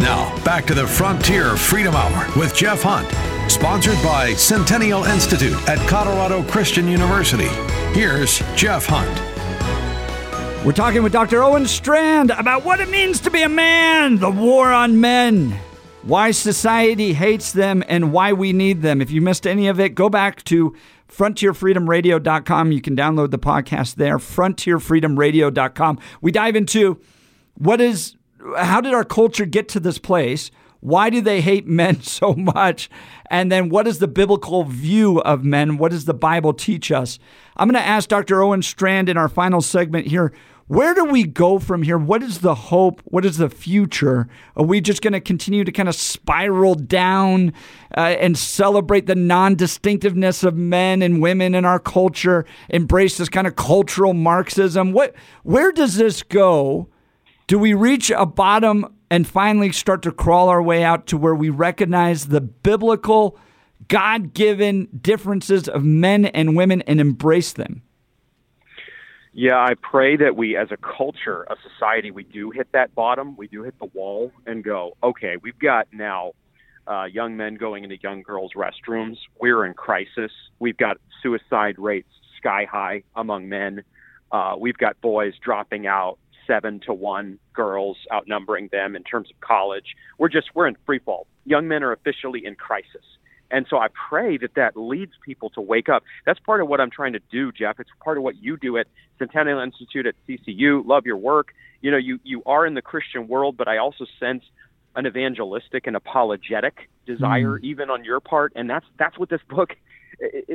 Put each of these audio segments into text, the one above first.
Now, back to the Frontier Freedom Hour with Jeff Hunt, sponsored by Centennial Institute at Colorado Christian University. Here's Jeff Hunt. We're talking with Dr. Owen Strachan about what it means to be a man, the war on men, why society hates them, and why we need them. If you missed any of it, go back to frontierfreedomradio.com. You can download the podcast there, frontierfreedomradio.com. We dive into what is how did our culture get to this place? Why do they hate men so much? And then what is the biblical view of men? What does the Bible teach us? I'm going to ask Dr. Owen Strachan in our final segment here. Where do we go from here? What is the hope? What is the future? Are we just going to continue to kind of spiral down uh, and celebrate the non distinctiveness of men and women in our culture, embrace this kind of cultural Marxism? What, where does this go? Do we reach a bottom and finally start to crawl our way out to where we recognize the biblical, God given differences of men and women and embrace them? Yeah, I pray that we, as a culture, a society, we do hit that bottom. We do hit the wall and go, okay, we've got now uh, young men going into young girls' restrooms. We're in crisis. We've got suicide rates sky high among men. Uh, we've got boys dropping out seven to one, girls outnumbering them in terms of college. We're just, we're in free fall. Young men are officially in crisis. And so I pray that that leads people to wake up. That's part of what I'm trying to do, Jeff. It's part of what you do at Centennial Institute at CCU. Love your work. You know, you you are in the Christian world, but I also sense an evangelistic and apologetic desire mm. even on your part, and that's that's what this book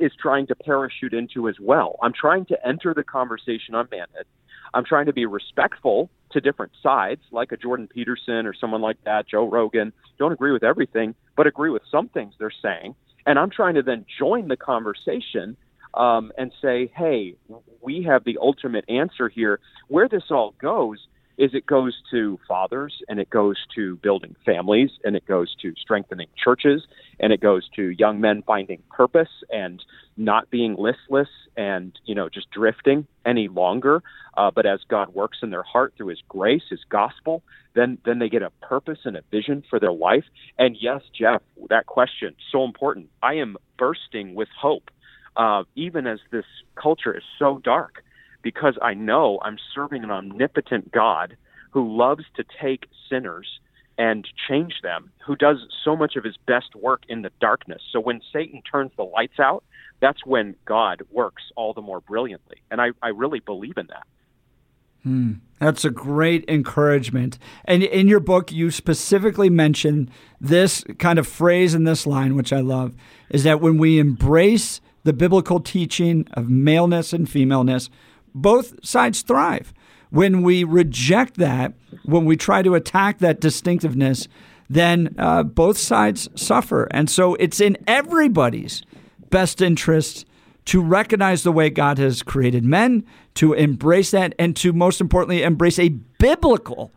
is trying to parachute into as well. I'm trying to enter the conversation on manhood. I'm trying to be respectful to different sides, like a Jordan Peterson or someone like that, Joe Rogan. Don't agree with everything, but agree with some things they're saying. And I'm trying to then join the conversation um, and say, hey, we have the ultimate answer here. Where this all goes is it goes to fathers and it goes to building families and it goes to strengthening churches and it goes to young men finding purpose and not being listless and you know just drifting any longer. Uh, but as god works in their heart through his grace his gospel then then they get a purpose and a vision for their life. And yes jeff that question so important. I am bursting with hope uh, even as this culture is so dark because I know I'm serving an omnipotent God who loves to take sinners and change them, who does so much of his best work in the darkness. So when Satan turns the lights out, that's when God works all the more brilliantly. And I, I really believe in that. Hmm. That's a great encouragement. And in your book, you specifically mention this kind of phrase in this line, which I love, is that when we embrace the biblical teaching of maleness and femaleness, both sides thrive. When we reject that, when we try to attack that distinctiveness, then uh, both sides suffer. And so it's in everybody's best interest to recognize the way God has created men, to embrace that, and to most importantly, embrace a biblical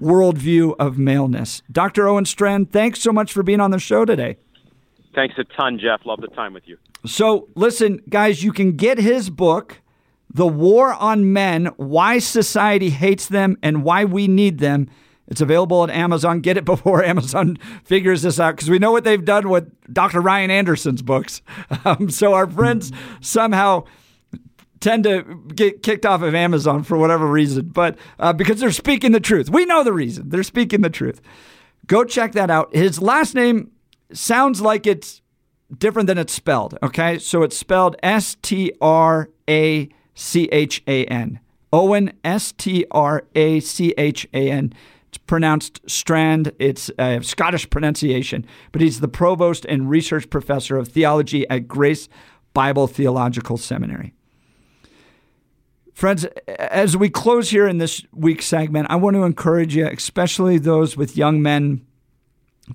worldview of maleness. Dr. Owen Strachan, thanks so much for being on the show today. Thanks a ton, Jeff. Love the time with you. So, listen, guys, you can get his book. The War on Men Why Society Hates Them and Why We Need Them. It's available at Amazon. Get it before Amazon figures this out because we know what they've done with Dr. Ryan Anderson's books. Um, so our friends somehow tend to get kicked off of Amazon for whatever reason, but uh, because they're speaking the truth. We know the reason. They're speaking the truth. Go check that out. His last name sounds like it's different than it's spelled. Okay. So it's spelled S T R A C H A N. Owen, S T R A C H A N. It's pronounced Strand. It's a Scottish pronunciation, but he's the provost and research professor of theology at Grace Bible Theological Seminary. Friends, as we close here in this week's segment, I want to encourage you, especially those with young men,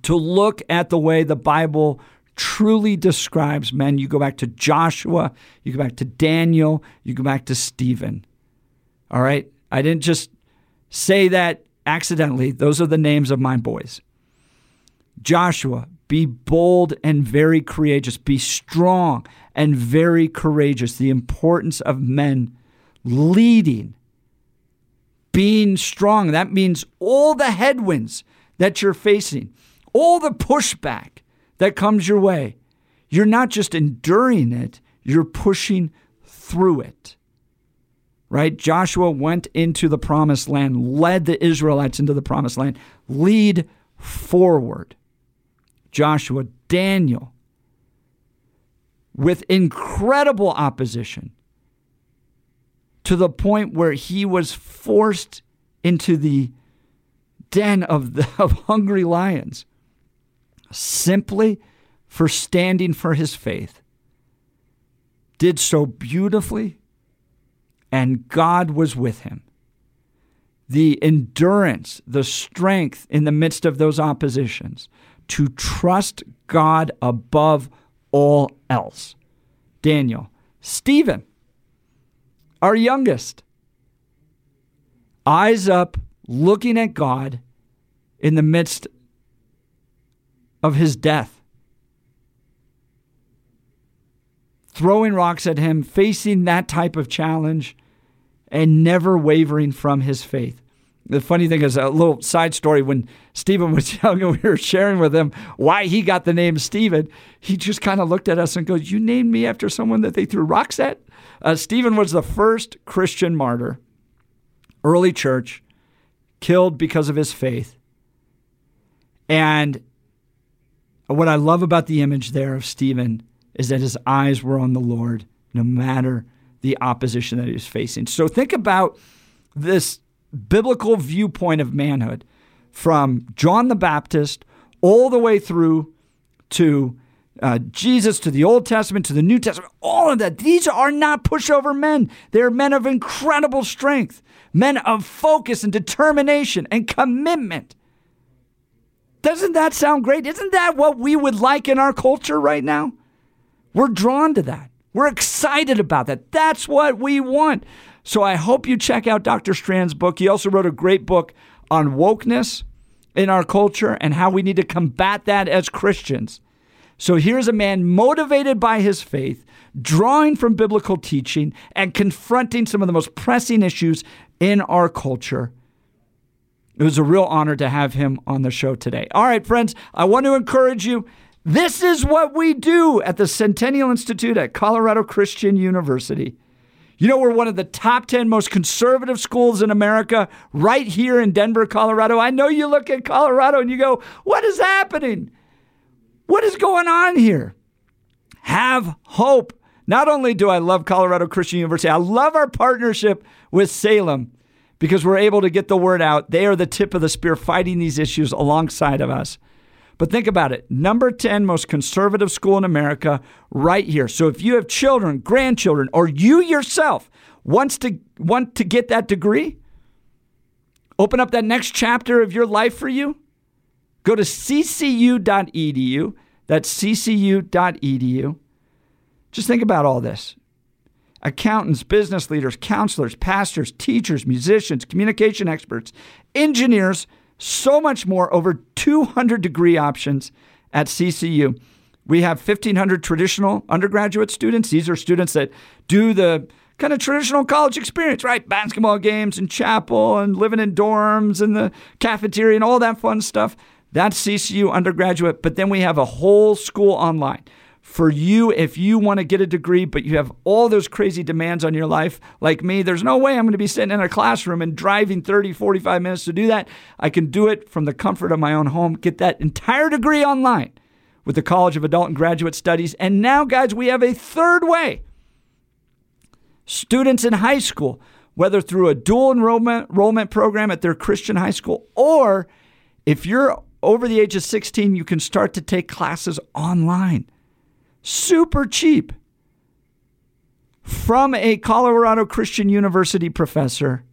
to look at the way the Bible truly describes men. You go back to Joshua, you go back to Daniel, you go back to Stephen. All right? I didn't just say that accidentally. Those are the names of my boys. Joshua, be bold and very courageous. Be strong and very courageous. The importance of men leading, being strong. That means all the headwinds that you're facing, all the pushback that comes your way, you're not just enduring it, you're pushing through it. Right? Joshua went into the promised land, led the Israelites into the promised land. Lead forward. Joshua, Daniel, with incredible opposition to the point where he was forced into the den of, the, of hungry lions simply for standing for his faith. Did so beautifully, and God was with him. The endurance, the strength in the midst of those oppositions to trust God above all else. Daniel, Stephen, our youngest, eyes up, looking at God in the midst of his death, throwing rocks at him, facing that type of challenge, and never wavering from his faith. The funny thing is, a little side story when Stephen was young and we were sharing with him why he got the name Stephen, he just kind of looked at us and goes, You named me after someone that they threw rocks at? Uh, Stephen was the first Christian martyr, early church, killed because of his faith. And what I love about the image there of Stephen is that his eyes were on the Lord no matter the opposition that he was facing. So think about this biblical viewpoint of manhood from John the Baptist all the way through to uh, Jesus, to the Old Testament, to the New Testament, all of that. These are not pushover men. They're men of incredible strength, men of focus and determination and commitment. Doesn't that sound great? Isn't that what we would like in our culture right now? We're drawn to that. We're excited about that. That's what we want. So I hope you check out Dr. Strachan's book. He also wrote a great book on wokeness in our culture and how we need to combat that as Christians. So here's a man motivated by his faith, drawing from biblical teaching, and confronting some of the most pressing issues in our culture. It was a real honor to have him on the show today. All right, friends, I want to encourage you. This is what we do at the Centennial Institute at Colorado Christian University. You know, we're one of the top 10 most conservative schools in America right here in Denver, Colorado. I know you look at Colorado and you go, what is happening? What is going on here? Have hope. Not only do I love Colorado Christian University, I love our partnership with Salem because we're able to get the word out. They are the tip of the spear fighting these issues alongside of us. But think about it number 10 most conservative school in America, right here. So if you have children, grandchildren, or you yourself wants to want to get that degree, open up that next chapter of your life for you, Go to ccu.edu. That's ccu.edu. Just think about all this accountants, business leaders, counselors, pastors, teachers, musicians, communication experts, engineers, so much more. Over 200 degree options at CCU. We have 1,500 traditional undergraduate students. These are students that do the kind of traditional college experience, right? Basketball games and chapel and living in dorms and the cafeteria and all that fun stuff. That's CCU undergraduate, but then we have a whole school online. For you, if you want to get a degree, but you have all those crazy demands on your life, like me, there's no way I'm going to be sitting in a classroom and driving 30, 45 minutes to do that. I can do it from the comfort of my own home, get that entire degree online with the College of Adult and Graduate Studies. And now, guys, we have a third way. Students in high school, whether through a dual enrollment, enrollment program at their Christian high school, or if you're over the age of 16, you can start to take classes online. Super cheap. From a Colorado Christian University professor.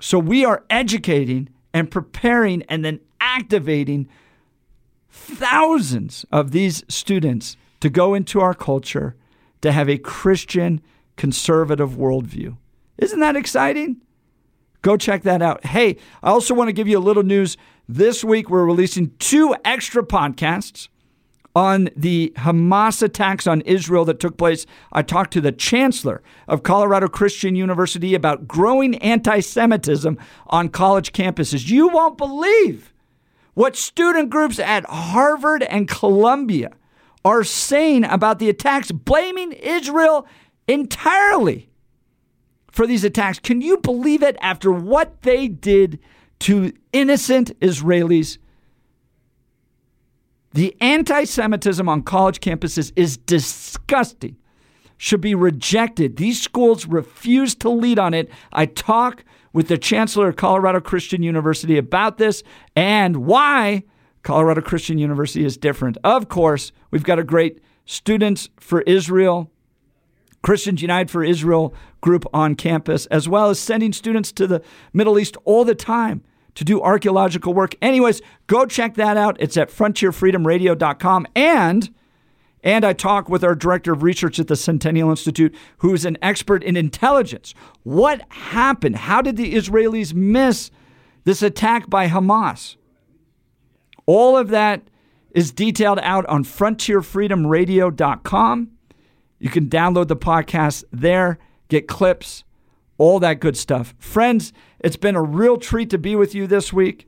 So we are educating and preparing and then activating thousands of these students to go into our culture to have a Christian conservative worldview. Isn't that exciting? Go check that out. Hey, I also want to give you a little news. This week, we're releasing two extra podcasts on the Hamas attacks on Israel that took place. I talked to the chancellor of Colorado Christian University about growing anti Semitism on college campuses. You won't believe what student groups at Harvard and Columbia are saying about the attacks, blaming Israel entirely for these attacks. Can you believe it after what they did to innocent Israelis? The anti Semitism on college campuses is disgusting, should be rejected. These schools refuse to lead on it. I talk with the chancellor of Colorado Christian University about this and why Colorado Christian University is different. Of course, we've got a great Students for Israel, Christians United for Israel group on campus, as well as sending students to the Middle East all the time to do archaeological work. Anyways, go check that out. It's at frontierfreedomradio.com. And and I talk with our director of research at the Centennial Institute, who's an expert in intelligence. What happened? How did the Israelis miss this attack by Hamas? All of that is detailed out on frontierfreedomradio.com. You can download the podcast there, get clips, all that good stuff. Friends, it's been a real treat to be with you this week,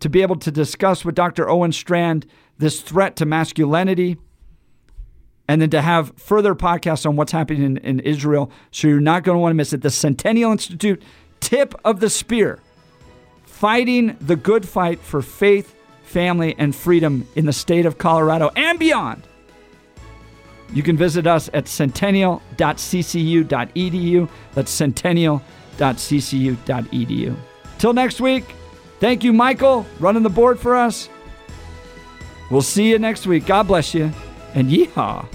to be able to discuss with Dr. Owen Strachan this threat to masculinity, and then to have further podcasts on what's happening in, in Israel. So you're not going to want to miss it. The Centennial Institute tip of the spear fighting the good fight for faith, family, and freedom in the state of Colorado and beyond. You can visit us at centennial.ccu.edu. That's centennial.ccu.edu. Till next week, thank you, Michael, running the board for us. We'll see you next week. God bless you, and yeehaw.